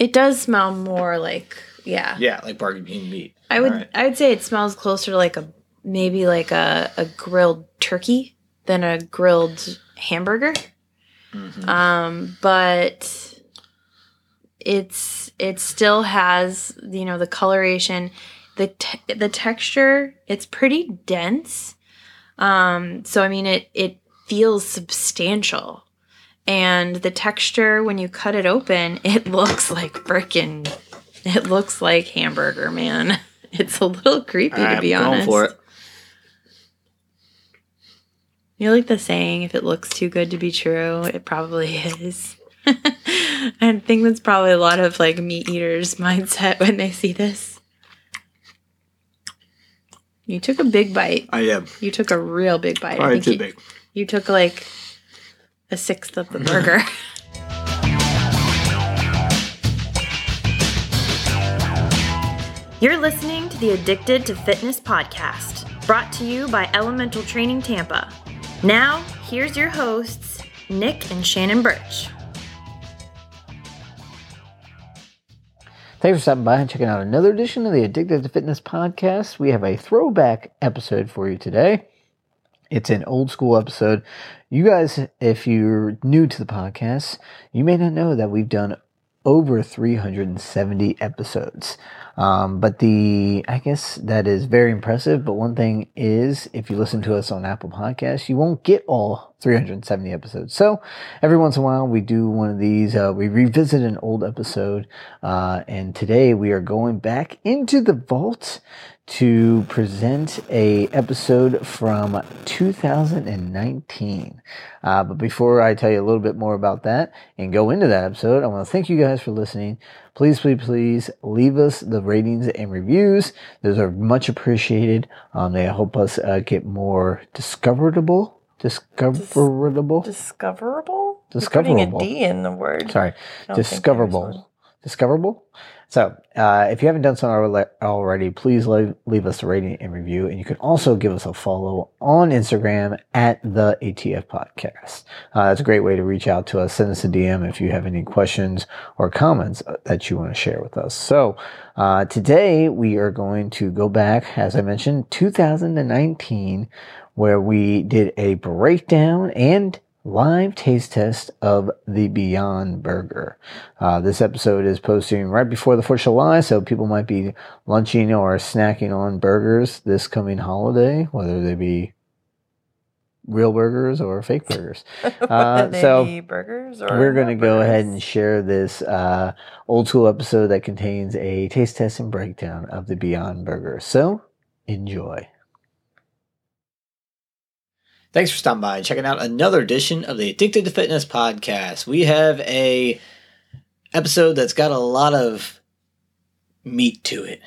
It does smell more like yeah. Yeah, like barbecue meat. I would right. I would say it smells closer to like a maybe like a, a grilled turkey than a grilled hamburger. Mhm. Um, but it's it still has you know the coloration, the te- the texture. It's pretty dense. Um, so I mean it it feels substantial, and the texture when you cut it open, it looks like frickin' it looks like hamburger, man. It's a little creepy right, to be honest. for it. You like the saying, if it looks too good to be true, it probably is. I think that's probably a lot of like meat eaters' mindset when they see this. You took a big bite. I am. You took a real big bite. I think too you, big. you took like a sixth of the burger. You're listening to the Addicted to Fitness podcast, brought to you by Elemental Training Tampa. Now, here's your hosts, Nick and Shannon Birch. Thanks for stopping by and checking out another edition of the Addicted to Fitness podcast. We have a throwback episode for you today. It's an old school episode. You guys, if you're new to the podcast, you may not know that we've done over 370 episodes. Um, but the, I guess that is very impressive. But one thing is, if you listen to us on Apple Podcasts, you won't get all 370 episodes. So every once in a while, we do one of these. Uh, we revisit an old episode, uh, and today we are going back into the vault to present a episode from 2019. Uh, but before I tell you a little bit more about that and go into that episode, I want to thank you guys for listening. Please, please, please leave us the ratings and reviews. Those are much appreciated. Um, they help us uh, get more discoverable. Discoverable. Discoverable? Discoverable. Putting a D in the word. Sorry, don't think there's one. discoverable. Discoverable. So, uh, if you haven't done so already, please leave, leave us a rating and review. And you can also give us a follow on Instagram at the ATF Podcast. Uh, that's a great way to reach out to us. Send us a DM if you have any questions or comments uh, that you want to share with us. So, uh, today we are going to go back, as I mentioned, 2019, where we did a breakdown and live taste test of the Beyond Burger. Uh, this episode is posting right before the 4th of July, so people might be lunching or snacking on burgers this coming holiday, whether they be real burgers or fake burgers. Uh, so burgers we're going to go ahead and share this uh, old school episode that contains a taste test and breakdown of the Beyond Burger. So enjoy. Thanks for stopping by and checking out another edition of the Addicted to Fitness podcast. We have a episode that's got a lot of meat to it.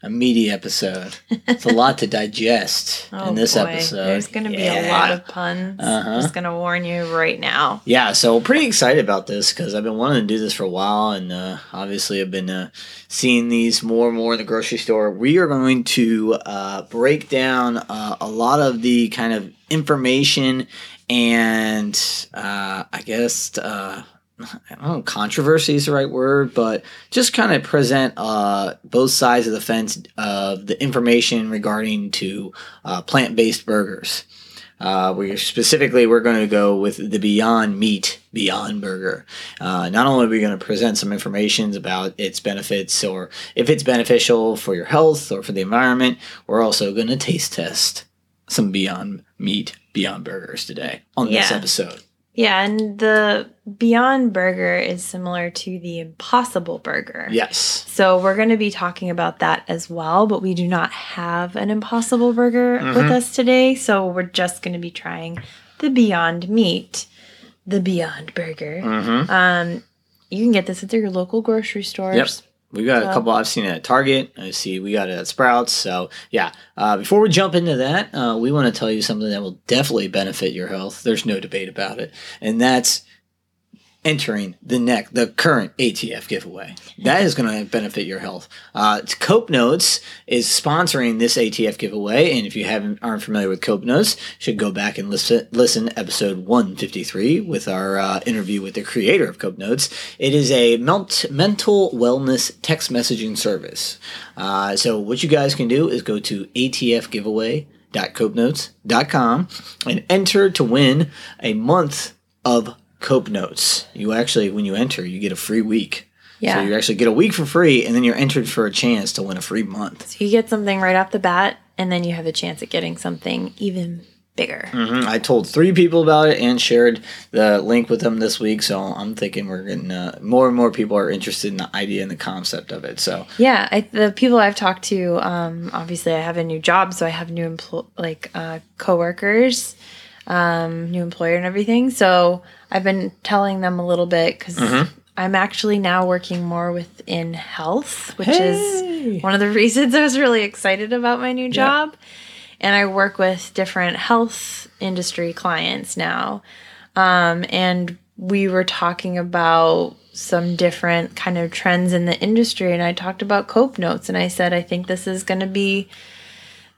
A meaty episode. It's a lot to digest in this episode. Oh, There's going to be a lot of puns. Uh-huh. Just going to warn you right now. Yeah, so pretty excited about this because I've been wanting to do this for a while, and uh, obviously I've been uh, seeing these more and more in the grocery store. We are going to uh, break down uh, a lot of the kind of information and uh, I guess uh, I don't know, controversy is the right word, but just kind of present uh, both sides of the fence of the information regarding to uh, plant-based burgers. Uh, we specifically we're going to go with the Beyond Meat Beyond Burger. Uh, not only are we going to present some information about its benefits or if it's beneficial for your health or for the environment, we're also going to taste test some Beyond Meat Beyond Burgers today on this episode. Yeah, and the Beyond Burger is similar to the Impossible Burger. Yes. So we're going to be talking about that as well, but we do not have an Impossible Burger with Mhm. us today. So we're just going to be trying the Beyond Meat, the Beyond Burger. Mm-hmm. Um, you can get this at your local grocery stores. Yep. We got a couple. I've seen it at Target. I see we got it at Sprouts. So yeah. Uh, before we jump into that, uh, we want to tell you something that will definitely benefit your health. There's no debate about it, and that's entering the neck the current ATF giveaway. That is going to benefit your health. Uh, Cope Notes is sponsoring this ATF giveaway, and if you haven't aren't familiar with Cope Notes, should go back and listen listen episode 153 with our uh, interview with the creator of Cope Notes. It is a melt, mental wellness text messaging service. Uh, so what you guys can do is go to ATF giveaway www.copenotes.com and enter to win a month of Cope Notes. You actually, when you enter, you get a free week. Yeah. So you actually get a week for free, and then you're entered for a chance to win a free month. So you get something right off the bat, and then you have a chance at getting something even bigger. Mhm. I told three people about it and shared the link with them this week. So I'm thinking we're getting uh, more and more people are interested in the idea and the concept of it. So Yeah, I, the people I've talked to, um, obviously I have a new job, so I have new empl- like uh, coworkers, um, new employer, and everything. So I've been telling them a little bit because I'm actually now working more within health, which Hey. is one of the reasons I was really excited about my new job. And I work with different health industry clients now. Um, and we were talking about some different kind of trends in the industry and I talked about cope notes and I said I think this is going to be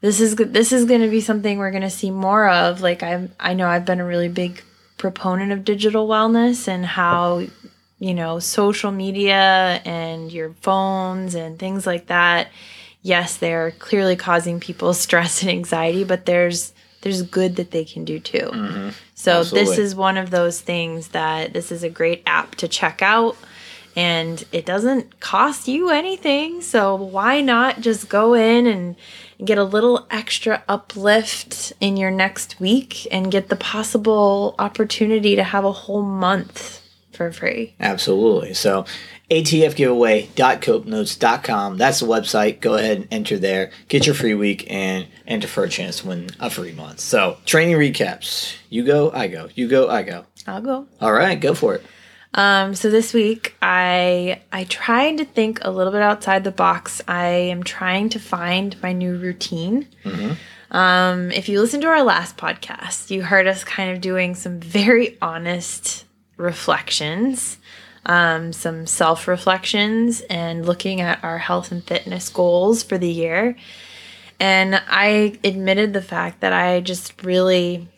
this is this is going to be something we're going to see more of like I I know I've been a really big proponent of digital wellness and how you know social media and your phones and things like that yes they're clearly causing people stress and anxiety but there's there's good that they can do too mm-hmm. so this is one of those things that this is a great app to check out and it doesn't cost you anything. So why not just go in and get a little extra uplift in your next week and get the possible opportunity to have a whole month for free? Absolutely. So atfgiveaway.copenotes.com. That's the website. Go ahead and enter there. Get your free week and enter for a chance to win a free month. So training recaps. You go, I go. You go, I go. I'll go. All right, go for it. Um, so this week I I tried to think a little bit outside the box. I am trying to find my new routine. Um, if you listen to our last podcast, you heard us kind of doing some very honest reflections, um, some self reflections, and looking at our health and fitness goals for the year. And I admitted the fact that I just really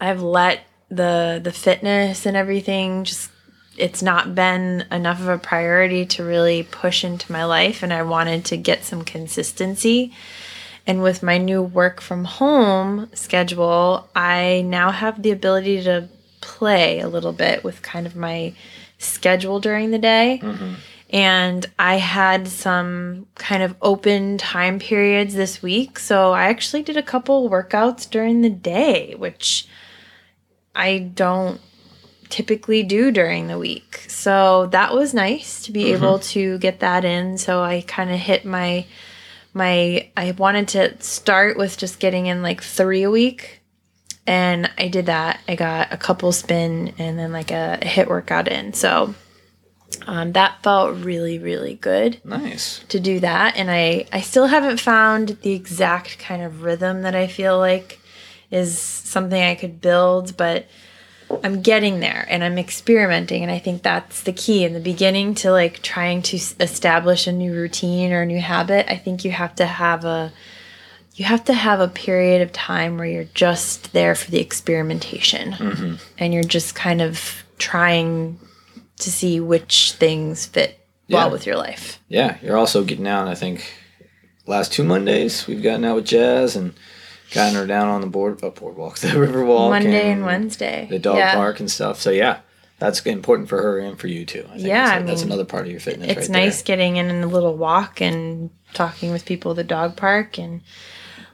I've let the the fitness and everything just it's not been enough of a priority to really push into my life and I wanted to get some consistency. And with my new work from home schedule, I now have the ability to play a little bit with kind of my schedule during the day. Mm-hmm. And I had some kind of open time periods this week. So I actually did a couple workouts during the day, which I don't typically do during the week. So that was nice to be able to get that in. So I kind of hit my my I wanted to start with just getting in like 3 a week. And I did that. I got a couple spin and then like a, a hit workout in. So um, that felt really, really good Nice. to do that and I I still haven't found the exact kind of rhythm that I feel like is something I could build but I'm getting there and I'm experimenting. And I think that's the key. In the beginning to like trying to establish a new routine or a new habit I think you have to have a you have to have a period of time where you're just there for the experimentation. Mm-hmm. And you're just kind of trying to see which things fit well with your life. Yeah, you're also getting out. I think last two Mondays we've gotten out with Jazz and gotten her down on the board, uh, boardwalk, the Riverwalk, Monday and Wednesday. the dog Yeah. park and stuff. So yeah, that's important for her and for you too. I think Yeah, that's, I that's another part of your fitness. It's right nice There. getting in a little walk and talking with people at the dog park. And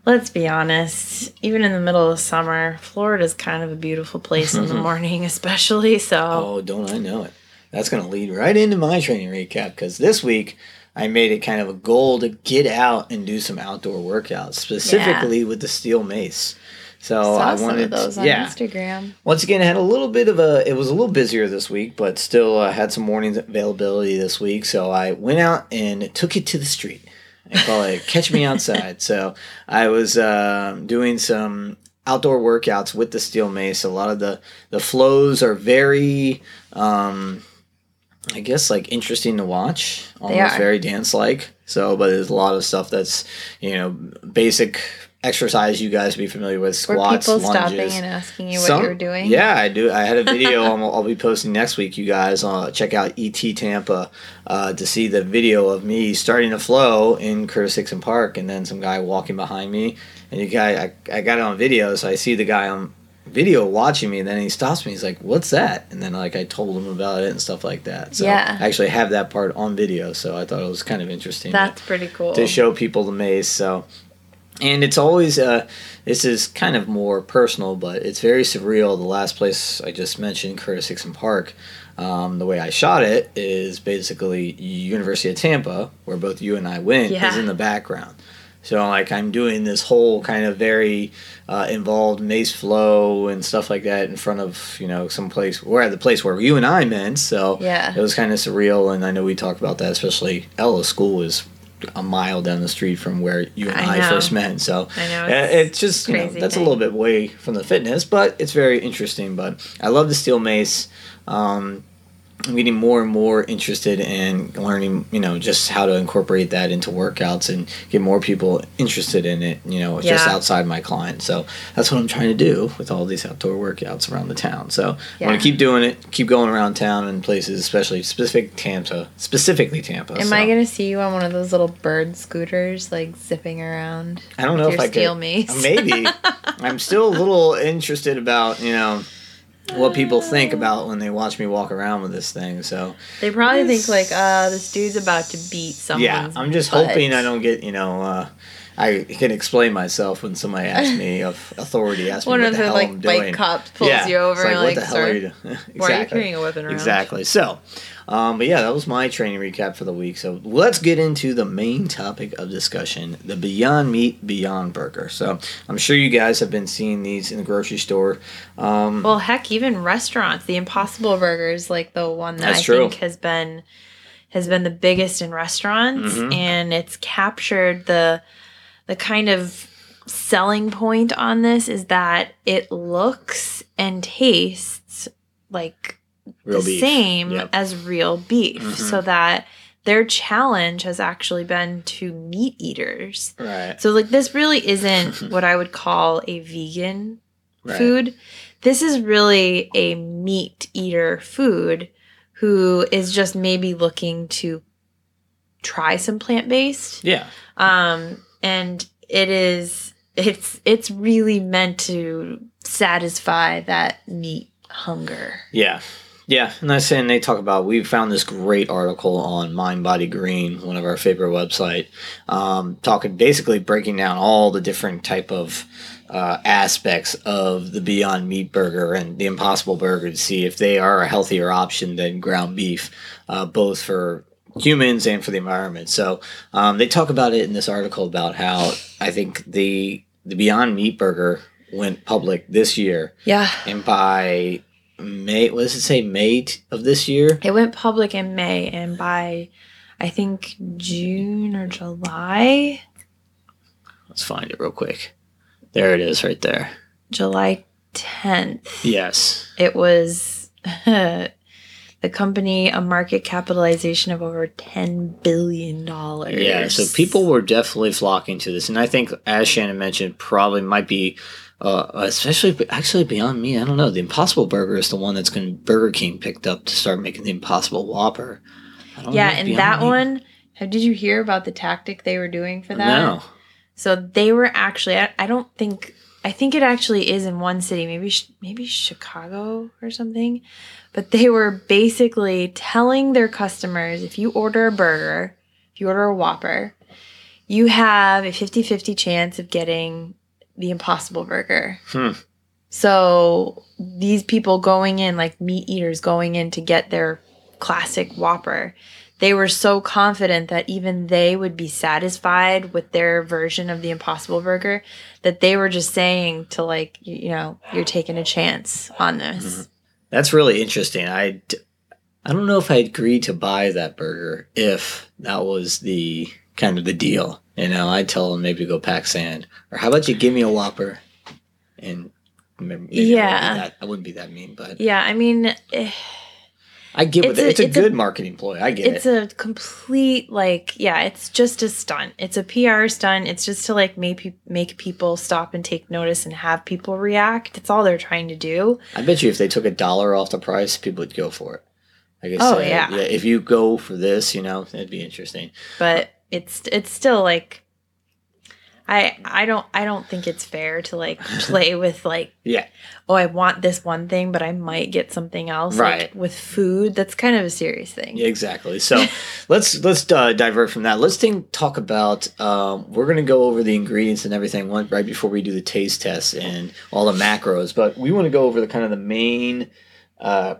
let's be honest, even in the middle of summer, Florida is kind of a beautiful place in the morning, especially. So Oh, don't I know it? That's going to lead right into my training recap because this week I made it kind of a goal to get out and do some outdoor workouts, specifically with the steel mace. So saw I some wanted of those to, on yeah. Instagram. Once again, I had a little bit of a. It was a little busier this week, but still uh, had some morning availability this week. So I went out and took it to the street. and call it "Catch Me Outside." so I was um doing some outdoor workouts with the steel mace. A lot of the the flows are very. Um, I guess like interesting to watch, almost very dance like. So, but there's a lot of stuff that's you know basic exercise you guys be familiar with Were squats, people lunges. stopping and asking you what Some- you were doing? Yeah, I do. I had a video I'll, I'll be posting next week. You guys uh, check out ET Tampa uh, to see the video of me starting to flow in Curtis Hixon Park, and then some guy walking behind me. And the guy, I, I got it on video, so I see the guy on video watching me, and then he stops me. He's like, "What's that?" And then like I told him about it and stuff like that. So Yeah. I actually have that part on video, so I thought it was kind of interesting. That's pretty cool. to show people the mace. So, and it's always uh, this is kind of more personal, but it's very surreal. The last place I just mentioned, Curtis Hixon Park. Um, the way I shot it is basically University of Tampa, where both you and I went, is in the background. So like I'm doing this whole kind of very uh, involved mace flow and stuff like that in front of you know some place. We're at the place where you and I met, so Yeah. it was kind of surreal. And I know we talked about that, especially Ella's school is a mile down the street from where you and I, I first met. So I know, it's it's, just you know that's thing. a little bit way from the fitness, but it's very interesting. But I love the steel mace. Um, I'm getting more and more interested in learning, you know, just how to incorporate that into workouts and get more people interested in it, you know, just outside my client. So that's what I'm trying to do with all these outdoor workouts around the town. So I Yeah. want to keep doing it, keep going around town and places, especially specific Tampa, specifically Tampa. Am So I gonna see you on one of those little bird scooters, like zipping around? I don't know if I could. mace? Maybe. I'm still a little interested about, you know, what people think about when they watch me walk around with this thing. So They probably think like, uh, this dude's about to beat someone. yeah, I'm just hoping I don't get, you know, uh, I can explain myself when somebody asks me of authority, asks One me what of the the hell like I'm doing. bike cops pulls yeah, you over it's and like, like, what the hell are you doing? exactly. why are you carrying a weapon around? Exactly. So, um, but yeah, that was my training recap for the week. So let's get into the main topic of discussion: the Beyond Meat Beyond Burger. So I'm sure you guys have been seeing these in the grocery store. Um, Well, heck, even restaurants, the Impossible Burger is like the one that I true. think has been has been the biggest in restaurants, Mhm. and it's captured the the kind of selling point on this is that it looks and tastes like real the beef. same Yep. as real beef, Mhm. so that their challenge has actually been to meat eaters. Right. So like this really isn't what I would call a vegan Right. food. This is really a meat eater food who is just maybe looking to try some plant based. Yeah. Um, and it is it's it's really meant to satisfy that meat hunger. Yeah. Yeah, and that's and they talk about. We found this great article on Mind Body Green, one of our favorite website, um, talking basically breaking down all the different type of uh, aspects of the Beyond Meat Burger and the Impossible Burger to see if they are a healthier option than ground beef, uh, both for humans and for the environment. So um, they talk about it in this article about how I think the the Beyond Meat Burger went public this year Yeah. and by May, what does it say? May of this year. It went public in May and by I think June or July, Let's find it real quick. There it is, right there. July 10th. Yes. It was the company a market capitalization of over 10 billion dollars. Yeah. So people were definitely flocking to this, and I think, as Shannon mentioned, probably might be. Uh, especially, actually, beyond me, I don't know. The Impossible Burger is the one that's going. Burger King picked up to start making the Impossible Whopper. Yeah, know and that Meat- one, how- did you hear about the tactic they were doing for that? No. So they were actually I, I don't think I think it actually is in one city, maybe maybe Chicago or something. But they were basically telling their customers if you order a burger, if you order a Whopper, you have a 50-50 chance of getting the Impossible Burger. Hmm. So these people going in like meat eaters going in to get their classic Whopper they were so confident that even they would be satisfied with their version of the impossible burger that they were just saying to like you, you know you're taking a chance on this That's really interesting. I, d- I don't know if I'd agree to buy that burger if that was the kind of the deal. You know, I'd tell them maybe to go pack sand. Or how about you give me a Whopper And maybe I wouldn't Yeah. that- I wouldn't be that mean, but Yeah, I mean, eh, I get It's it's, a- it's a it's a- good marketing ploy. I get it's it. It's a complete like yeah, it's just a stunt. It's a PR stunt. It's just to like make make people stop and take notice and have people react. It's all they're trying to do. I bet you if they took a dollar off the price, people would go for it. I Oh, said, yeah. If you go for this, you know, it'd be interesting. but it's it's still like I I don't I don't think it's fair to like play with like Yeah. oh I want this one thing but I might get something else Right. like with food that's kind of a serious thing. Exactly. So let's let's uh, divert from that. Let's think, talk about. Um, we're going to go over the ingredients and everything one right before we do the taste test and all the macros. But we want to go over the kind of the main, uh,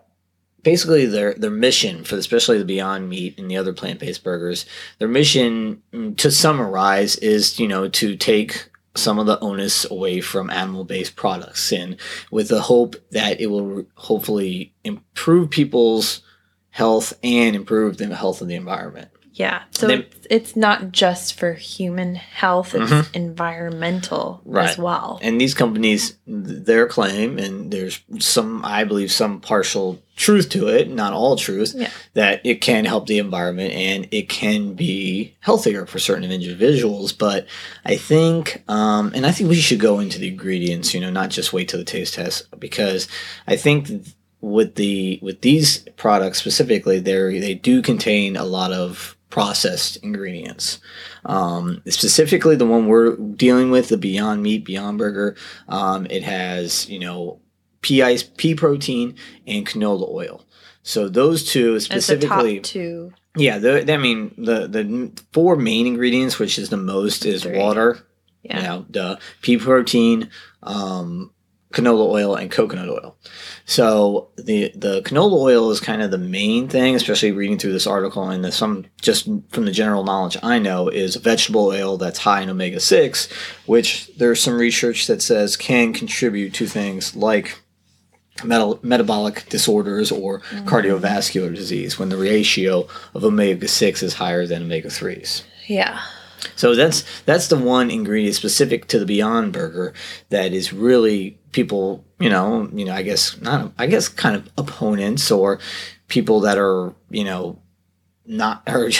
basically their their mission for especially the Beyond Meat and the other plant based burgers. Their mission, mm, to summarize, is you know to take some of the onus away from animal based products and with the hope that it will hopefully improve people's health and improve the health of the environment. Yeah. So They- it's, it's not just for human health, it's Mhm. environmental Right. as well. And these companies, their claim, and there's some, I believe, some partial truth to it, not all truth, Yeah. that it can help the environment and it can be healthier for certain individuals. But I think, um, and I think we should go into the ingredients, you know, not just wait till the taste test, because I think th- with the with these products specifically, they they do contain a lot of processed ingredients. Um, specifically, the one we're dealing with, the Beyond Meat Beyond Burger, um, it has you know pea ice, pea protein, and canola oil. So those two specifically, top two. yeah. The, I mean, the the four main ingredients, which is the most, is Three. water, Yeah. you know, the pea protein, um, canola oil, and coconut oil. So the the canola oil is kind of the main thing, especially reading through this article and the, some just from the general knowledge I know is vegetable oil that's high in omega six, which there's some research that says can contribute to things like metal, metabolic disorders or mm-hmm. cardiovascular disease when the ratio of omega six is higher than omega threes. Yeah. So that's that's the one ingredient specific to the Beyond Burger that is really people, you know, you know, I guess not, I guess kind of opponents or people that are, you know, not or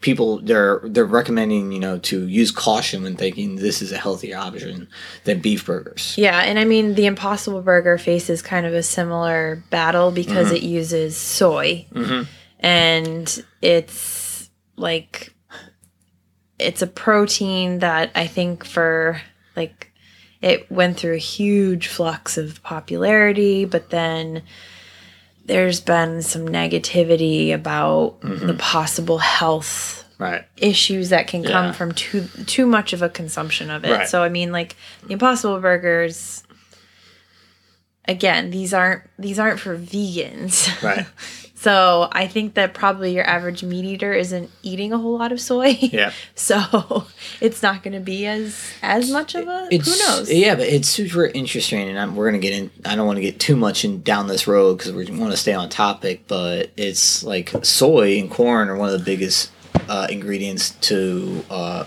people they're they're recommending, you know, to use caution when thinking this is a healthier option than beef burgers. Yeah, and I mean the Impossible Burger faces kind of a similar battle because Mm-hmm. it uses soy, Mhm. and it's like it's a protein that I think for like it went through a huge flux of popularity, but then there's been some negativity about the mm-hmm. possible health Right. issues that can Yeah. come from too too much of a consumption of it. Right. So I mean like the impossible burgers again, these aren't these aren't for vegans. Right. so I think that probably your average meat eater isn't eating a whole lot of soy. Yeah. So it's not going to be as as much of a It's, who knows. Yeah, but it's super interesting, and I'm, we're gonna get in. I don't want to get too much in down this road because we want to stay on topic. But it's like soy and corn are one of the biggest uh, ingredients to, uh,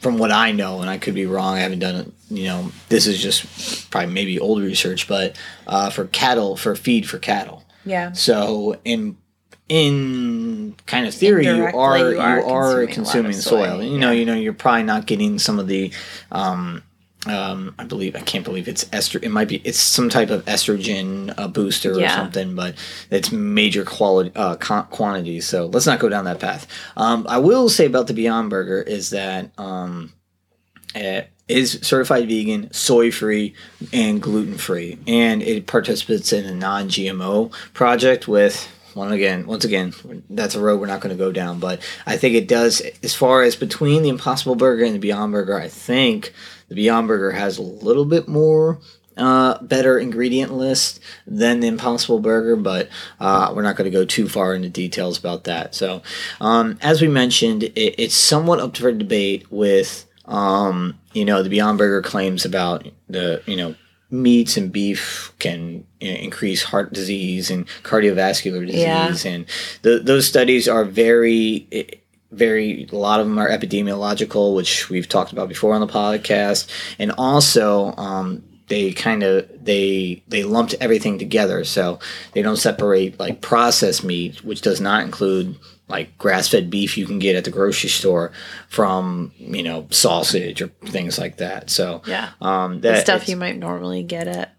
from what I know, and I could be wrong. I haven't done it. You know, this is just probably maybe old research, but uh, for cattle, for feed for cattle. Yeah. So in in kind of theory, you are you you are are, consuming a lot of consuming soy, soil. You know, yeah. you know, you're probably not getting some of the. Um, um, I believe I can't believe it's ester. It might be it's some type of estrogen uh, booster or something, but it's major quality uh, con- quantities. So let's not go down that path. Um, I will say about the Beyond Burger is that um, it is certified vegan, soy free, and gluten free, and it participates in a non GMO project with. One again, once again, that's a road we're not going to go down. But I think it does, as far as between the Impossible Burger and the Beyond Burger, I think the Beyond Burger has a little bit more uh, better ingredient list than the Impossible Burger, but uh, we're not going to go too far into details about that. So, um, as we mentioned, it, it's somewhat up for debate with, um, you know, the Beyond Burger claims about the, you know, meats and beef can you know, increase heart disease and cardiovascular disease, Yeah. and th- those studies are very. eh, very a lot of them are epidemiological which we've talked about before on the podcast and also um, they kind of they they lumped everything together so they don't separate like processed meat which does not include like grass-fed beef you can get at the grocery store from you know sausage or things like that so Yeah. um The that stuff you might normally get at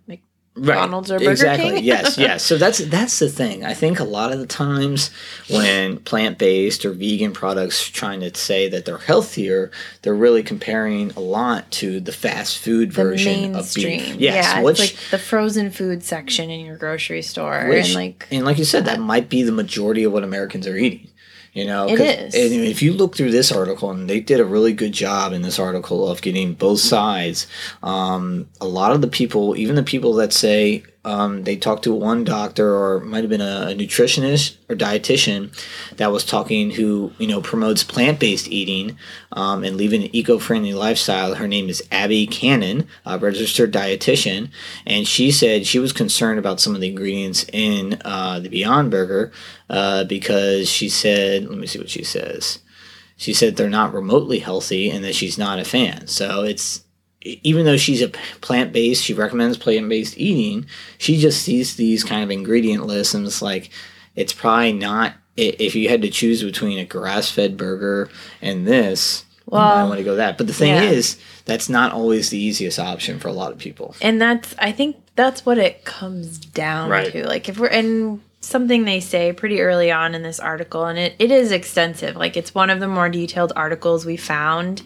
Right. McDonald's or Burger exactly. King. yes, yes. So that's that's the thing. I think a lot of the times when plant based or vegan products trying to say that they're healthier, they're really comparing a lot to the fast food the version of beef. Yes, yeah, which it's like the frozen food section in your grocery store, which and like and like you said, that might be the majority of what Americans are eating. You know, It is. And if you look through this article, and they did a really good job in this article of getting both sides. Um, a lot of the people, even the people that say um, they talked to one doctor or might have been a, a nutritionist or dietitian that was talking who you know promotes plant-based eating um, and living an eco-friendly lifestyle. Her name is abby cannon a registered dietitian and she said she was concerned about some of the ingredients in uh, the beyond burger uh, because she said let me see what she says. She said they're not remotely healthy and that she's not a fan. So it's even though she's a plant based, she recommends plant based eating. She just sees these kind of ingredient lists and it's like, it's probably not. If you had to choose between a grass fed burger and this, you might Well, want to go that. But the thing yeah. is, that's not always the easiest option for a lot of people. and that's I think that's what it comes down Right. to. Like if we're and something they say pretty early on in this article, and it, it is extensive. Like it's one of the more detailed articles we found.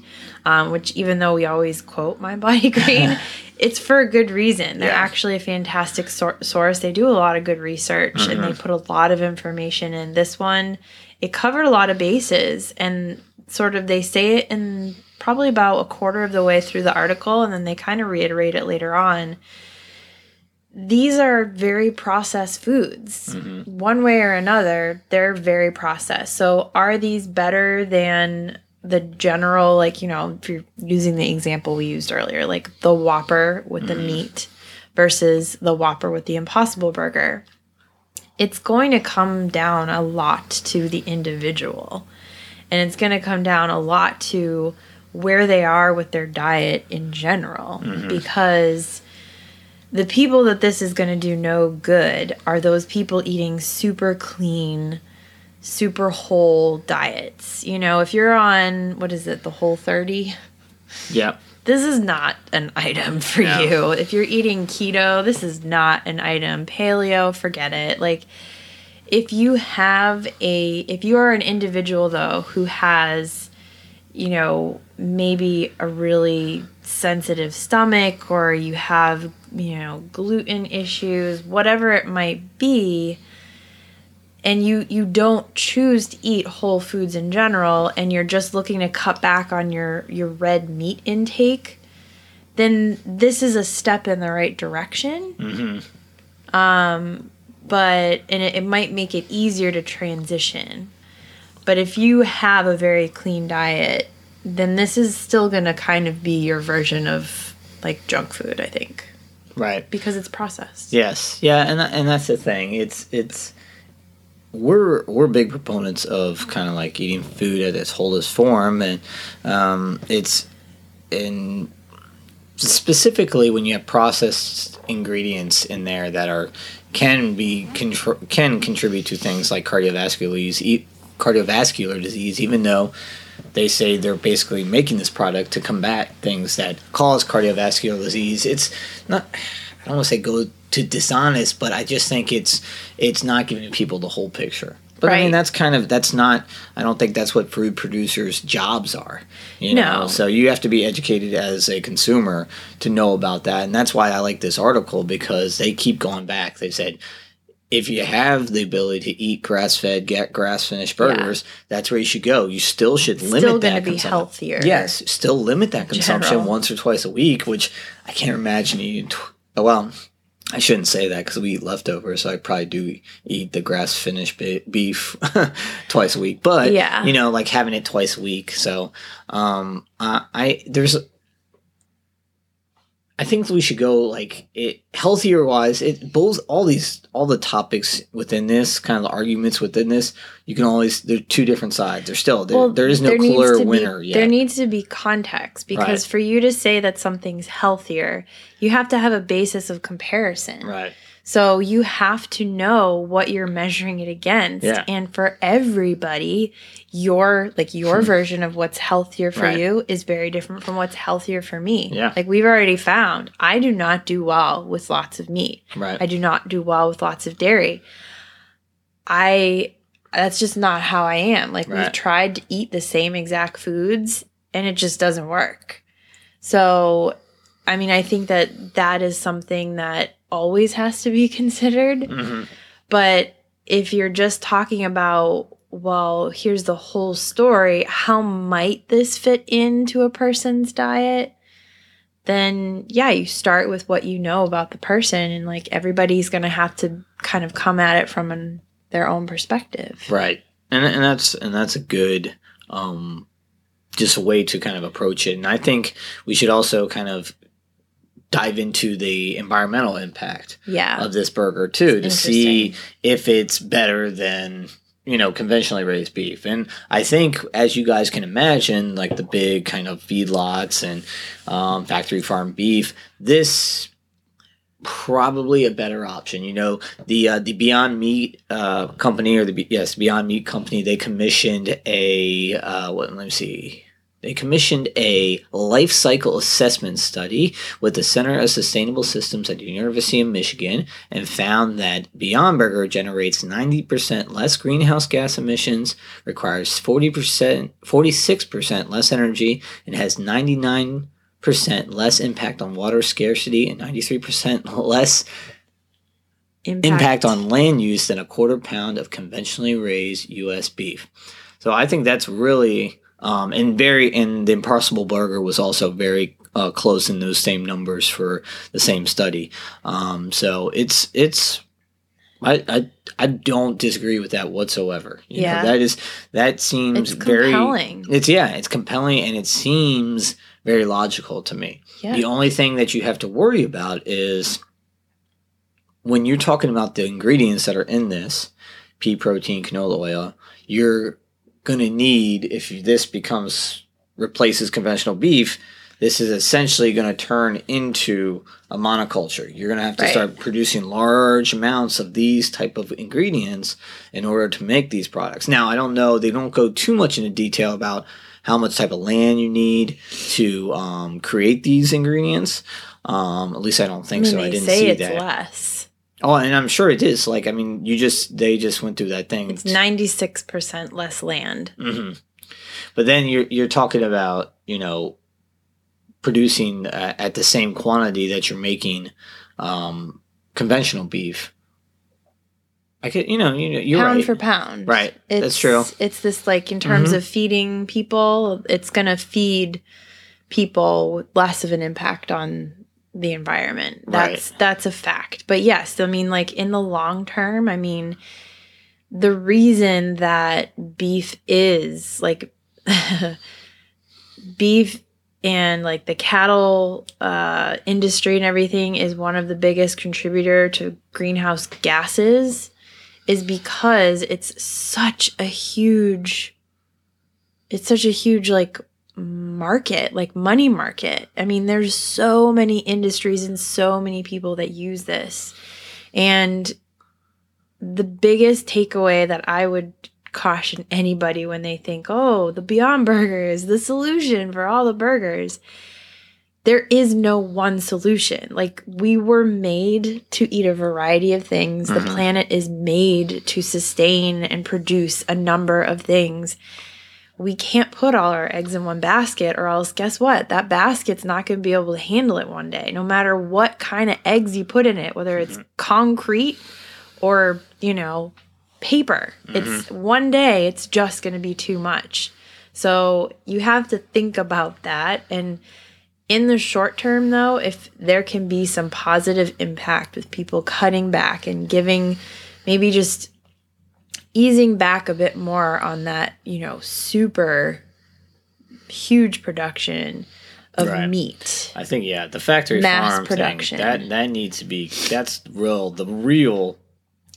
Um, which even though we always quote my body green, it's for a good reason. They're Yeah. actually a fantastic sor- source. They do a lot of good research and they put a lot of information in. This one, it covered a lot of bases and sort of they say it in probably about a quarter of the way through the article and then they kind of reiterate it later on these are very processed foods. Mm-hmm. One way or another they're very processed. So are these better than the general like you know if you're using the example we used earlier like the whopper with the mm-hmm. meat versus the whopper with the impossible burger? It's going to come down a lot to the individual. And it's going to come down a lot to where they are with their diet in general. Mm-hmm. Because the people that this is going to do no good are those people eating super clean super whole diets you know if you're on what is it the whole 30 Yep. this is not an item for No. you. If you're eating keto, this is not an item. Paleo, forget it. Like if you have a if you are an individual though who has you know, maybe a really sensitive stomach or you have, you know, gluten issues, whatever it might be, and you you don't choose to eat whole foods in general and you're just looking to cut back on your your red meat intake then this is a step in the right direction. Um but and it, it might make it easier to transition. But if you have a very clean diet then this is still going to kind of be your version of like junk food i think Right. because it's processed Yes, yeah, and tha- and that's the thing. It's it's we're we're big proponents of kind of like eating food at its wholest form, and um, it's in specifically when you have processed ingredients in there that are can be contr- can contribute to things like cardiovascular disease, cardiovascular disease, even though they say they're basically making this product to combat things that cause cardiovascular disease. It's not. I don't want to say go to dishonest, but I just think it's it's not giving people the whole picture. But I mean, that's kind of that's not. I don't think that's what food producers' jobs are. You know, No. so you have to be educated as a consumer to know about that, and that's why I like this article because they keep going back. They said if you have the ability to eat grass-fed, get grass-finished burgers, that's where you should go. You still should limit still that to be consumption. healthier Yes, still limit that consumption General. once or twice a week, which I can't imagine eating. Tw- well, I shouldn't say that because we eat leftovers, so I probably do eat the grass finished be- beef twice a week. But Yeah. you know, like having it twice a week. So um, I, I there's I think we should go like it healthier wise. It both all these all the topics within this kind of the arguments within this. You can always there's two different sides. There's still there, there is no there clear to be- winner yet. There needs to be context because Right. for you to say that something's healthier, you have to have a basis of comparison. right. So you have to know what you're measuring it against. Yeah. And for everybody, your like your hmm. version of what's healthier for Right. you is very different from what's healthier for me. Yeah. Like we've already found, I do not do well with lots of meat. Right. I do not do well with lots of dairy. I that's just not how I am. Like we've tried to eat the same exact foods and it just doesn't work. So, I mean, I think that that is something that always has to be considered. hmm But if you're just talking about, well, here's the whole story, how might this fit into a person's diet? Then, yeah, you start with what you know about the person, and like everybody's going to have to kind of come at it from an, their own perspective. Right. And and that's and that's a good um just a way to kind of approach it. And I think we should also kind of dive into the environmental impact Yeah. of this burger too to see if it's better than you know conventionally raised beef. And i think as you guys can imagine like the big kind of feedlots and um, factory farm beef this probably a better option. You know the uh, the beyond meat uh, company or the yes beyond meat company they commissioned a uh, what let me see they commissioned a life cycle assessment study with the Center of Sustainable Systems at the University of Michigan and found that Beyond Burger generates 90% less greenhouse gas emissions, requires 40%, 46% less energy, and has 99% less impact on water scarcity and 93% less impact on land use than a quarter pound of conventionally raised U.S. beef. So I think that's really um, and very and the Impossible Burger was also very uh, close in those same numbers for the same study. Um, so it's it's I, I I don't disagree with that whatsoever. You know, Yeah. that is that seems It's very compelling. It's yeah, it's compelling and it seems very logical to me. Yeah. The only thing that you have to worry about is when you're talking about the ingredients that are in this pea protein, canola oil, you're going to need, if this becomes replaces conventional beef, this is essentially going to turn into a monoculture. You're going to have to Right. start producing large amounts of these type of ingredients in order to make these products. Now, I don't know; they don't go too much into detail about how much type of land you need to um, create these ingredients. Um, at least I don't I think mean, so. I didn't say see it's that. less. Oh, and I'm sure it is. Like, I mean, you just they just went through that thing. It's 96% less land. hmm But then you're you're talking about you know producing uh, at the same quantity that you're making um, conventional beef. I could, you know, you know, you're pound right. for pound. Right. It's, That's true. It's this like in terms Mhm. of feeding people, it's going to feed people with less of an impact on the environment. That's that's a fact. But yes, I mean like in the long term, I mean the reason that beef is like beef and like the cattle uh, industry and everything is one of the biggest contributor to greenhouse gases is because it's such a huge it's such a huge like market like money market i mean there's so many industries and so many people that use this and the biggest takeaway that i would caution anybody when they think oh the beyond burger is the solution for all the burgers there is no one solution. Like we were made to eat a variety of things. The Mhm. planet is made to sustain and produce a number of things. We can't put all our eggs in one basket, or else guess what? That basket's not going to be able to handle it one day, no matter what kind of eggs you put in it, whether it's mm-hmm. concrete or, you know, paper. Mm-hmm. It's one day, it's just going to be too much. So you have to think about that. And in the short term, though, if there can be some positive impact with people cutting back and giving maybe just easing back a bit more on that, you know, super huge production of Right. meat. I think yeah, the factory Mass farm production. thing that that needs to be that's real the real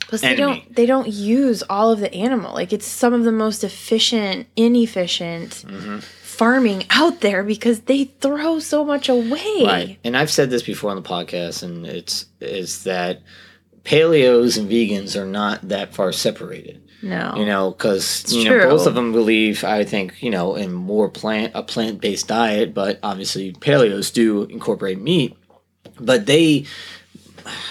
Plus, they don't they don't use all of the animal. Like it's some of the most efficient, inefficient Mm-hmm. farming out there because they throw so much away. right. And I've said this before on the podcast, and it's is that paleos and vegans are not that far separated. No. You know, because you know both of them believe, I think, you know, in more plant a plant based diet, but obviously paleos do incorporate meat, but they.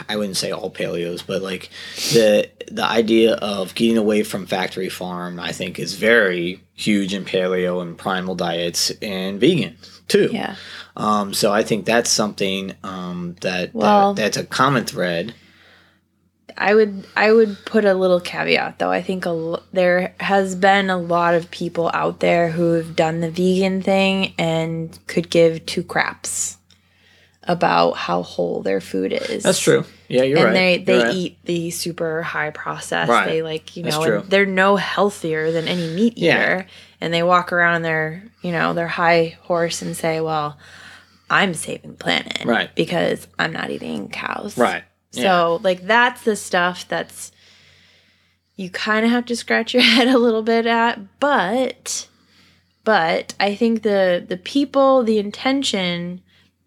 I wouldn't say all paleos, but like the the idea of getting away from factory farm, I think, is very huge in paleo and primal diets and vegan too. yeah. Um, so I think that's something um, that, Well- that that's a common thread. I would I would put a little caveat though. I think a l- there has been a lot of people out there who have done the vegan thing and could give two craps about how whole their food is. That's true. Yeah, you're and right. they they right. eat the super high process. Right. They like you know they're no healthier than any meat eater. Yeah. And they walk around their you know their high horse and say, well, I'm saving planet, Right. Because I'm not eating cows, right. So like that's the stuff that's you kind of have to scratch your head a little bit at, but but I think the the people, the intention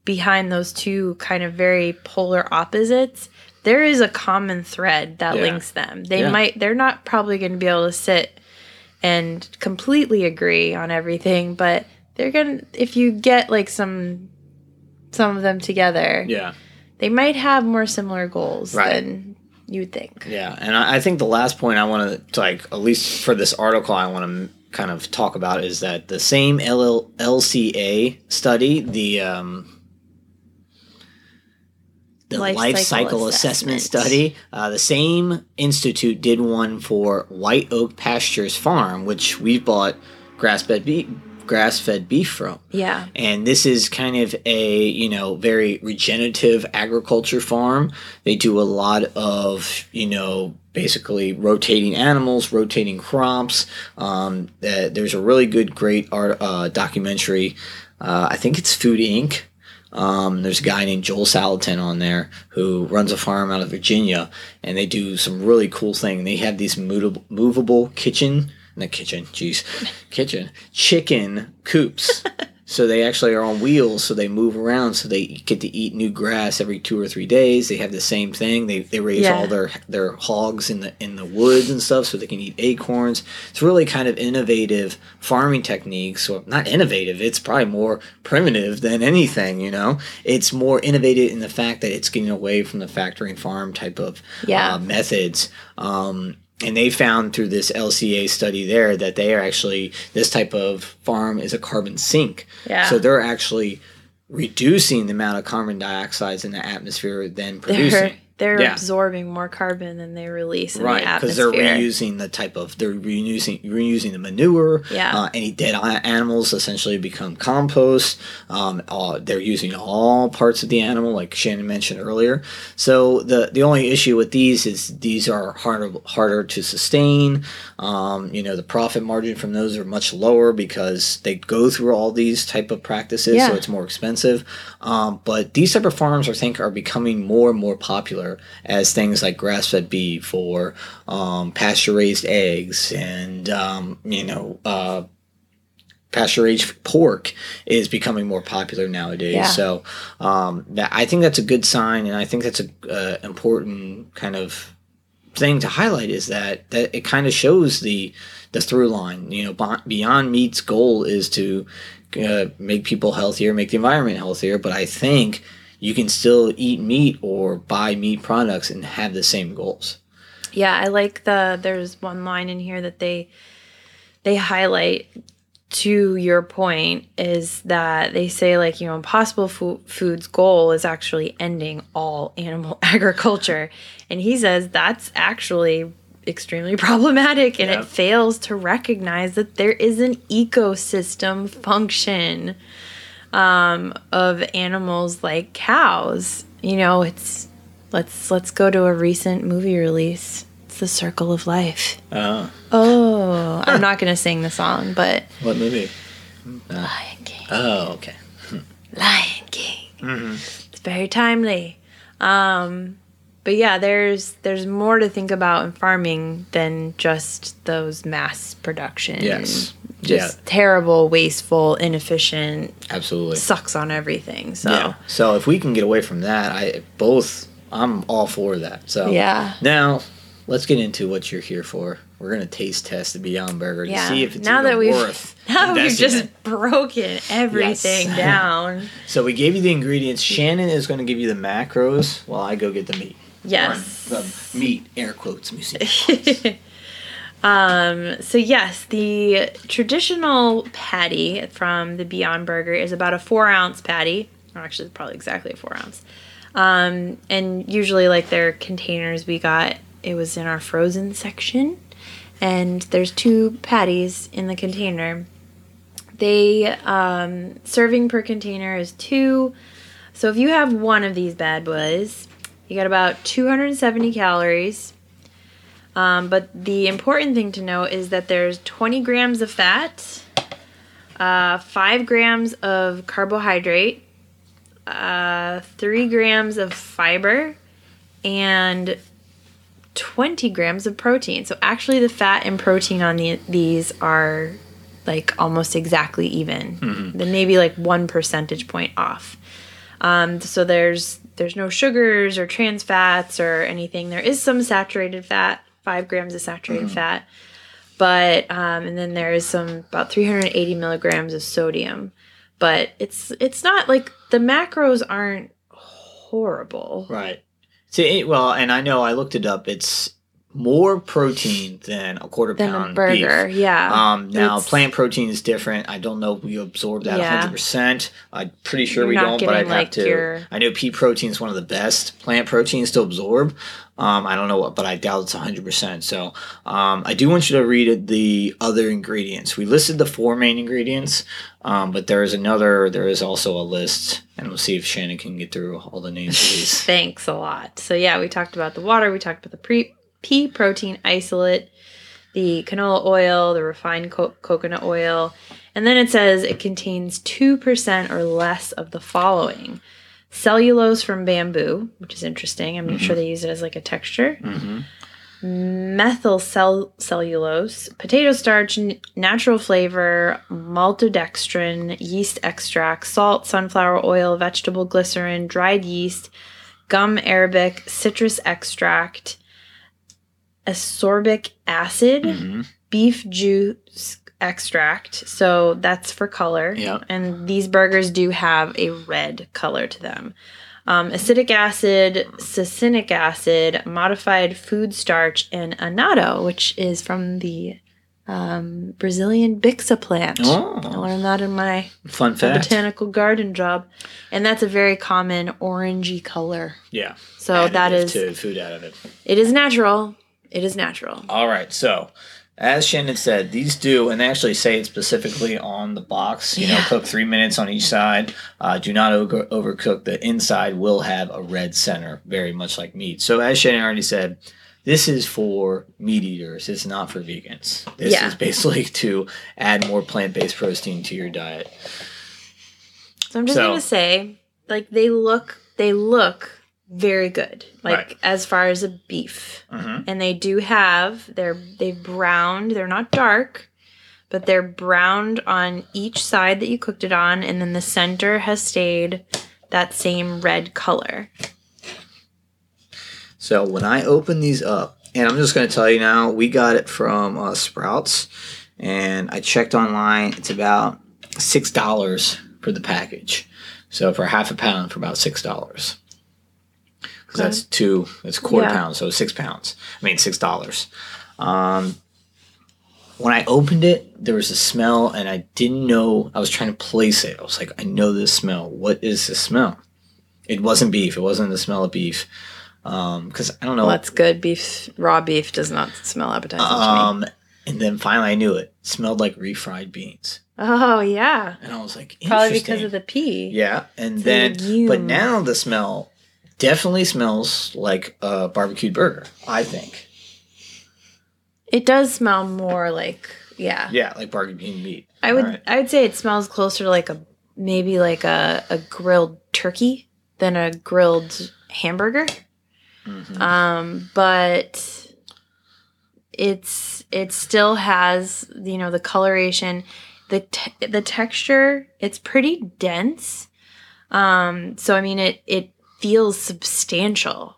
behind those two kind of very polar opposites, there is a common thread that Yeah. links them. They Yeah. might they're not probably going to be able to sit and completely agree on everything, but they're going to if you get like some some of them together, Yeah. They might have more similar goals Right. than you'd think. Yeah, and I, I think the last point I want to like, at least for this article, I want to kind of talk about is that the same LL, LCA study, the um, the life, Life cycle, cycle assessment, assessment. study, uh, the same institute did one for White Oak Pastures Farm, which we bought grass fed beef, grass fed beef from Yeah. and this is kind of a you know very regenerative agriculture farm they do a lot of you know basically rotating animals rotating crops um, uh, there's a really good great art uh, documentary uh, i think it's food inc um, there's a guy named Joel Salatin on there who runs a farm out of Virginia, and they do some really cool thing. They have these movable, movable kitchen, not kitchen, jeez, kitchen chicken coops. so they actually are on wheels, so they move around, so they get to eat new grass every two or three days. They have the same thing. They, they raise Yeah. all their their hogs in the in the woods and stuff, so they can eat acorns. It's really kind of innovative farming techniques, or not innovative. It's probably more primitive than anything. You know, it's more innovative in the fact that it's getting away from the factory and farm type of Yeah. uh, methods. Um, and they found through this LCA study there that they are actually this type of farm is a carbon sink. Yeah. So they're actually reducing the amount of carbon dioxide in the atmosphere than producing. They're they're Yeah. absorbing more carbon than they release in Right, the because they're reusing the type of they're reusing reusing the manure. Yeah. Uh, any dead animals essentially become compost. Um, uh, they're using all parts of the animal, like Shannon mentioned earlier. So the the only issue with these is these are harder harder to sustain. Um, you know, the profit margin from those are much lower because they go through all these type of practices, yeah. so it's more expensive. Um, but these type of farms, I think, are becoming more and more popular as things like grass-fed beef or um, pasture-raised eggs, and um, you know, uh, pasture-raised pork is becoming more popular nowadays. Yeah. So um, that I think that's a good sign, and I think that's an uh, important kind of thing to highlight is that that it kind of shows the the through line. You know, Beyond Meat's goal is to uh, make people healthier, make the environment healthier. But I think you can still eat meat or buy meat products and have the same goals. Yeah, I like the there's one line in here that they they highlight to your point is that they say like you know impossible Fo- foods goal is actually ending all animal agriculture and he says that's actually extremely problematic and Yeah. it fails to recognize that there is an ecosystem function um, of animals like cows you know it's let's let's go to a recent movie release it's the circle of life Uh, oh i'm not gonna sing the song but what movie? Lion King. Oh, okay. Lion King. Mm-hmm. It's very timely. Um, but yeah, there's there's more to think about in farming than just those mass production. Yes. Just Yeah. terrible, wasteful, inefficient, Absolutely. sucks on everything. So Yeah. So if we can get away from that, I both I'm all for that. So yeah. Now, let's get into what you're here for. We're gonna taste test the Beyond Burger to see if it's now that we've worth now we've just broken everything Yes. down. So we gave you the ingredients. Shannon is going to give you the macros while I go get the meat. Yes. Or the meat, air quotes, music. um, so yes, the traditional patty from the Beyond Burger is about a four ounce patty. Or actually, it's probably exactly a four ounce. Um, and usually, like their containers, we got it was in our frozen section, and there's two patties in the container. They um, serving per container is two. So if you have one of these bad boys, you got about 270 calories. Um, but the important thing to know is that there's 20 grams of fat, uh, 5 grams of carbohydrate, uh, 3 grams of fiber, and 20 grams of protein. So actually, the fat and protein on the, these are like almost exactly even. Then maybe like one percentage point off. Um, so there's there's no sugars or trans fats or anything. There is some saturated fat, five grams of saturated fat, but um, and then there is some about 380 milligrams of sodium. But it's it's not like the macros aren't horrible. right. See, well, and I know I looked it up. It's more protein than a quarter Than pound a burger, beef. yeah. Um, now It's- plant protein is different. I don't know if we absorb that Yeah. 100%. I'm pretty sure You're we don't, but I'd getting, have like, to. your- I know pea protein is one of the best plant proteins to absorb. Um, I don't know what, but I doubt it's 100%. So um, I do want you to read the other ingredients. We listed the four main ingredients, um, but there is another, there is also a list, and we'll see if Shannon can get through all the names of these. Thanks a lot. So yeah, we talked about the water, we talked about the pre- pea protein isolate, the canola oil, the refined co- coconut oil, and then it says it contains 2% or less of the following. Cellulose from bamboo, which is interesting. I'm sure they use it as like a texture. hmm Methyl cell- cellulose, potato starch, n- natural flavor, maltodextrin, yeast extract, salt, sunflower oil, vegetable glycerin, dried yeast, gum arabic, citrus extract, ascorbic acid, hmm beet juice extract. So that's for color. Yep. And these burgers do have a red color to them. Um, acetic acid, succinic acid, modified food starch, and annatto, which is from the um, Brazilian bixa plant. I Oh, learned that in my fun fact. botanical garden job. And that's a very common orangey color. Yeah. So that Additive is, to food additive. it is natural. It is natural. All right, so as Shannon said, these do, and they actually say it specifically on the box. You know, cook three minutes on each side. Uh, do not over- overcook. The inside will have a red center, very much like meat. So as Shannon already said, this is for meat eaters. It's not for vegans. This Yeah. is basically to add more plant-based protein to your diet. So I'm just So- gonna say, like they look, they look very good. Like Right. as far as a beef, Mm-hmm. and they do have they're they've browned. They're not dark, but they're browned on each side that you cooked it on, and then the center has stayed that same red color. So when I open these up, and I'm just going to tell you now, we got it from uh, Sprouts, and I checked online. It's about six dollars for the package. So for half a pound, for about six dollars. Because Okay. that's two. That's quarter Yeah. pound, so six pounds. I mean six dollars. Um, when I opened it, there was a smell, and I didn't know. I was trying to place it. I was like, I know this smell. What is this smell? It wasn't beef. It wasn't the smell of beef. Um, because I don't know. Well, that's good. Beef, raw beef, does not smell appetizing to me. um, and then finally I knew it. it. Smelled like refried beans, Oh yeah, and I was like, probably because of the pea. yeah. And It's then, but now the smell definitely smells like a barbecued burger. I think, It does smell more like yeah. yeah, like barbecued meat. I would right. I would say it smells closer to like a maybe like a, a grilled turkey than a grilled hamburger. Mhm. Um, but it's it still has you know the coloration, the te- the texture. It's pretty dense. Um, so I mean it it feels substantial,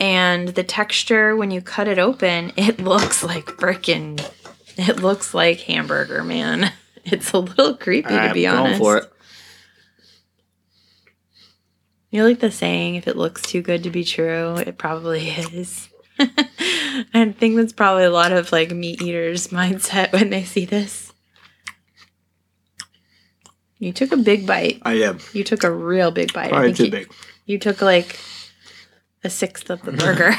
and the texture when you cut it open, it looks like frickin' it looks like hamburger, man. It's a little creepy to be I'm going honest. for it. You like the saying, if it looks too good to be true, it probably is. I think that's probably a lot of like meat eaters' mindset when they see this. You took a big bite. I am You took a real big bite. I think too you, big. You took like a sixth of the burger.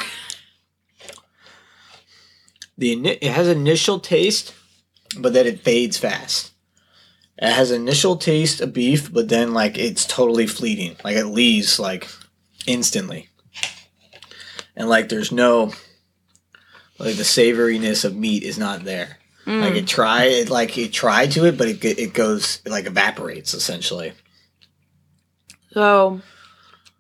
The it has initial taste, but then it fades fast. It has initial taste of beef, but then like it's totally fleeting. Like it leaves like instantly, and like there's no like the savoriness of meat is not there. Mm. Like it try it like it tried to it, but it it goes it like evaporates essentially. So,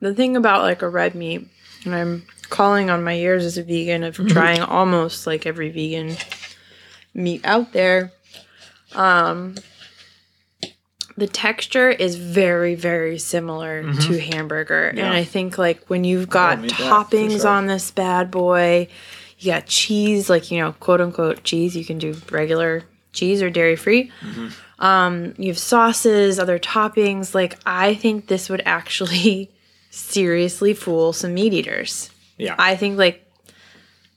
the thing about like a red meat, and I'm calling on my years as a vegan of trying almost like every vegan meat out there, um, the texture is very, very similar to hamburger. Yeah. And I think like when you've got meat that, for toppings sure. on this bad boy, you got cheese, like, you know, quote unquote cheese, you can do regular cheese or dairy free. Um, you have sauces, other toppings. Like, I think this would actually seriously fool some meat eaters. Yeah, I think like,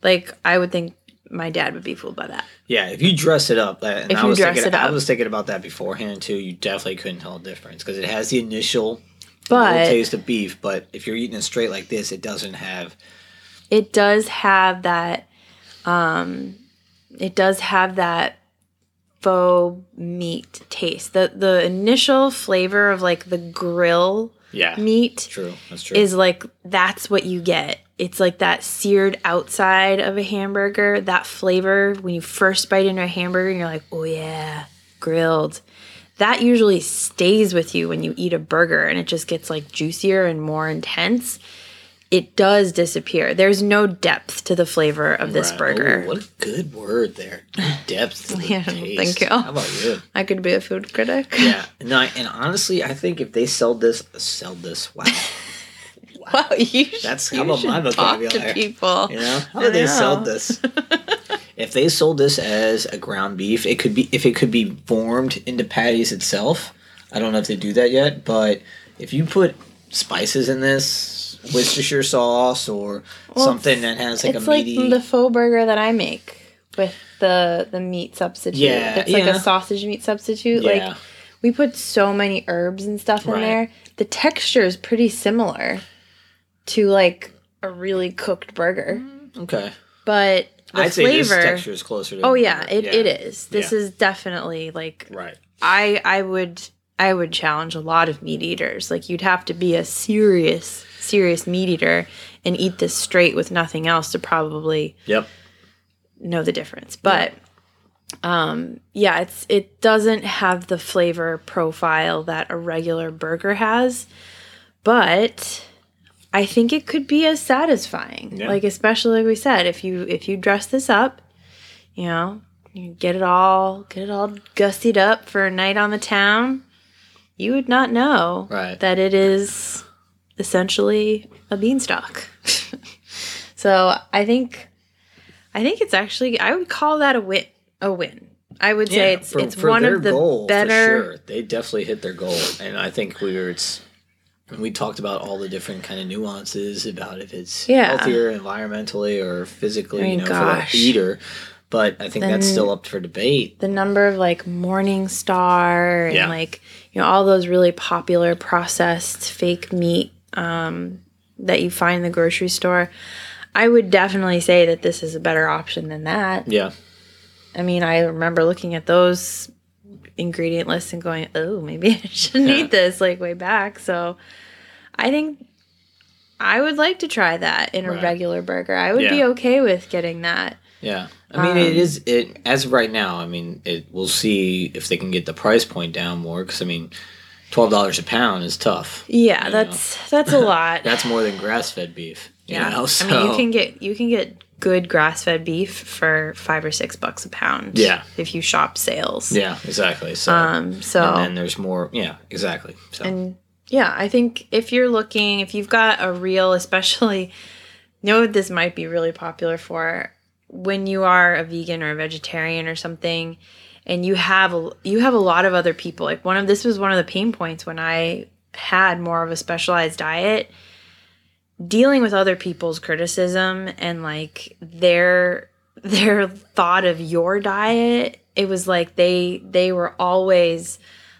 like I would think my dad would be fooled by that. yeah. If you dress it up, that- and If I you was dress thinking, I was thinking about that beforehand too. You definitely couldn't tell a difference because it has the initial But taste of beef, but if you're eating it straight like this, it doesn't have. it does have that, um, it does have that faux meat taste. The the initial flavor of like the grill Yeah, meat true. That's true. is like that's what you get. It's like that seared outside of a hamburger, that flavor when you first bite into a hamburger and you're like, "Oh yeah, grilled." That usually stays with you when you eat a burger and it just gets like juicier and more intense. It does disappear. There's no depth to the flavor of this Right. burger. Ooh, what a good word there. Depth to the Yeah, taste. thank you. How about you? I could be a food critic. Yeah. No, I- and honestly, I think if they sell this, sell this. Wow. Wow, you That's- you how about my should talk to people. You know, how would they sell this? if they sold this as a ground beef, it could be if it could be formed into patties itself. I don't know if they do that yet, but if you put spices in this, Worcestershire sauce or Well, something that has like it's a meaty, like the faux burger that I make with the the meat substitute. Yeah, it's like yeah. a sausage meat substitute. Yeah. Like we put so many herbs and stuff in Right. there. The texture is pretty similar to like a really cooked burger, mm, okay. but the I'd say flavor. this texture is closer to. oh yeah, it, it is. This Yeah. is definitely like right. I I would I would challenge a lot of meat eaters. Like you'd have to be a serious serious meat eater and eat this straight with nothing else to probably Yep. know the difference. But um yeah, it's it doesn't have the flavor profile that a regular burger has, but I think it could be as satisfying. Yeah. Like especially like we said, if you if you dress this up, you know, you get it all get it all gussied up for a night on the town, you would not know Right. that it is essentially a beanstalk. so I think I think it's actually I would call that a win a win. I would say it's for- it's for one of the goal, for better sure. They definitely hit their goal, and I think we were. It's we talked about all the different kind of nuances about if it's Yeah. healthier environmentally or physically, I mean, you know, gosh. for the eater. But I think that's still up for debate. the number of like Morning Star and Yeah. like you know all those really popular processed fake meat um, that you find in the grocery store. I would definitely say that this is a better option than that. Yeah, I mean, I remember looking at those ingredient lists and going, "Oh, maybe I shouldn't Yeah. eat this." Like way back. So, I think I would like to try that in a Right. regular burger. I would be okay with getting that. yeah. I mean, Um, it is it as of right now. I mean, it. We'll see if they can get the price point down more because I mean, twelve dollars a pound is tough. Yeah, that's that's a lot. That's more than grass fed beef. You yeah. know, so I mean, you can get you can get good grass fed beef for five or six bucks a pound. Yeah. if you shop sales. yeah, exactly. So Um. So and then there's more. Yeah, exactly. So And yeah, I think if you're looking, if you've got a real, especially, you know this might be really popular for when you are a vegan or a vegetarian or something, and you have a, you have a lot of other people. Like one of this was one of the pain points when I had more of a specialized diet. Dealing with other people's criticism and like their their thought of your diet, it was like they they were always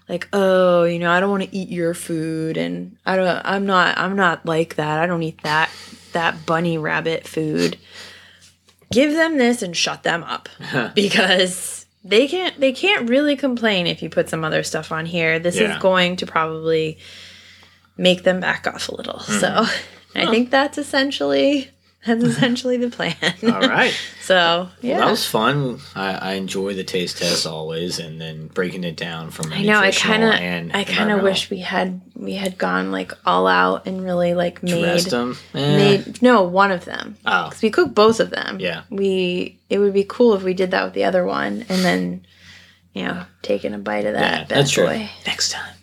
like oh you know i don't want to eat your food and i don't i'm not i'm not like that i don't eat that that bunny rabbit food give them this and shut them up because they can't they can't really complain if you put some other stuff on here. This Yeah. is going to probably make them back off a little. So mm-hmm. i think that's essentially that's essentially the plan all right. so yeah Well, that was fun. I, I enjoy the taste test always, and then breaking it down from I know. I kind of, I kind of wish we had we had gone like all out and really like made them. Eh. made no one of them. Oh. because we cooked both of them. Yeah. we it would be cool if we did that with the other one and then you know taking a bite of that Yeah, bad that's true. boy. Next time.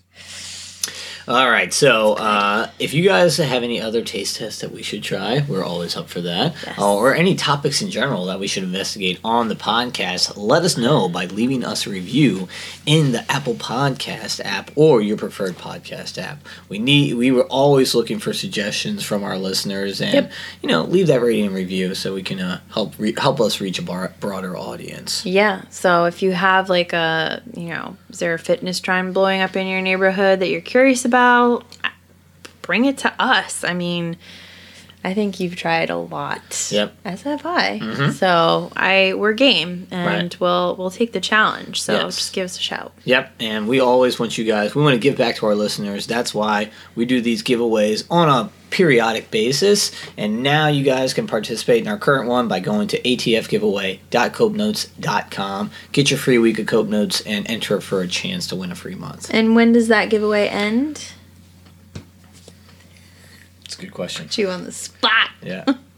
All right. So, uh, if you guys have any other taste tests that we should try, we're always up for that. Yes. Uh, or any topics in general that we should investigate on the podcast, let us know by leaving us a review in the Apple Podcast app or your preferred podcast app. We need. We were always looking for suggestions from our listeners, and Yep. you know, leave that rating and review so we can uh, help re- help us reach a bar- broader audience. Yeah. So if you have like a you know is there a fitness trend blowing up in your neighborhood that you're curious about, bring it to us. I mean. I think you've tried a lot. Yep. As have I. Mm-hmm. So I we're game and Right. we'll we'll take the challenge. So Yes. just give us a shout. Yep, and we always want you guys. We want to give back to our listeners. That's why we do these giveaways on a periodic basis. And now you guys can participate in our current one by going to atfgiveaway.copenotes.com. Get your free week of Cope Notes and enter for a chance to win a free month. And when does that giveaway end? It's a good question. Put you on the spot. Yeah.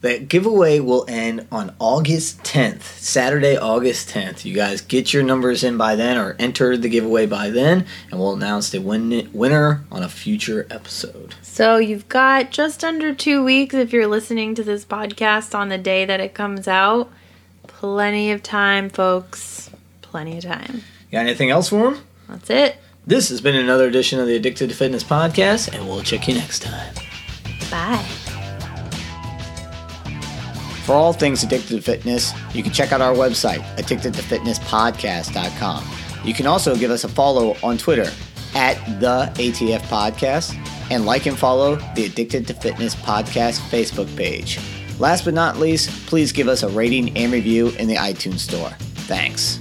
the giveaway will end on August 10th, Saturday, August 10th. You guys get your numbers in by then or enter the giveaway by then, and we'll announce the win- winner on a future episode. So you've got just under two weeks if you're listening to this podcast on the day that it comes out. Plenty of time, folks. Plenty of time. Got anything else for them? That's it. This has been another edition of the Addicted to Fitness podcast, and we'll check you next time. Bye. For all things addicted to fitness, you can check out our website, addictedtofitnesspodcast.com. You can also give us a follow on Twitter at the ATF Podcast and like and follow the Addicted to Fitness Podcast Facebook page. Last but not least, please give us a rating and review in the iTunes Store. Thanks.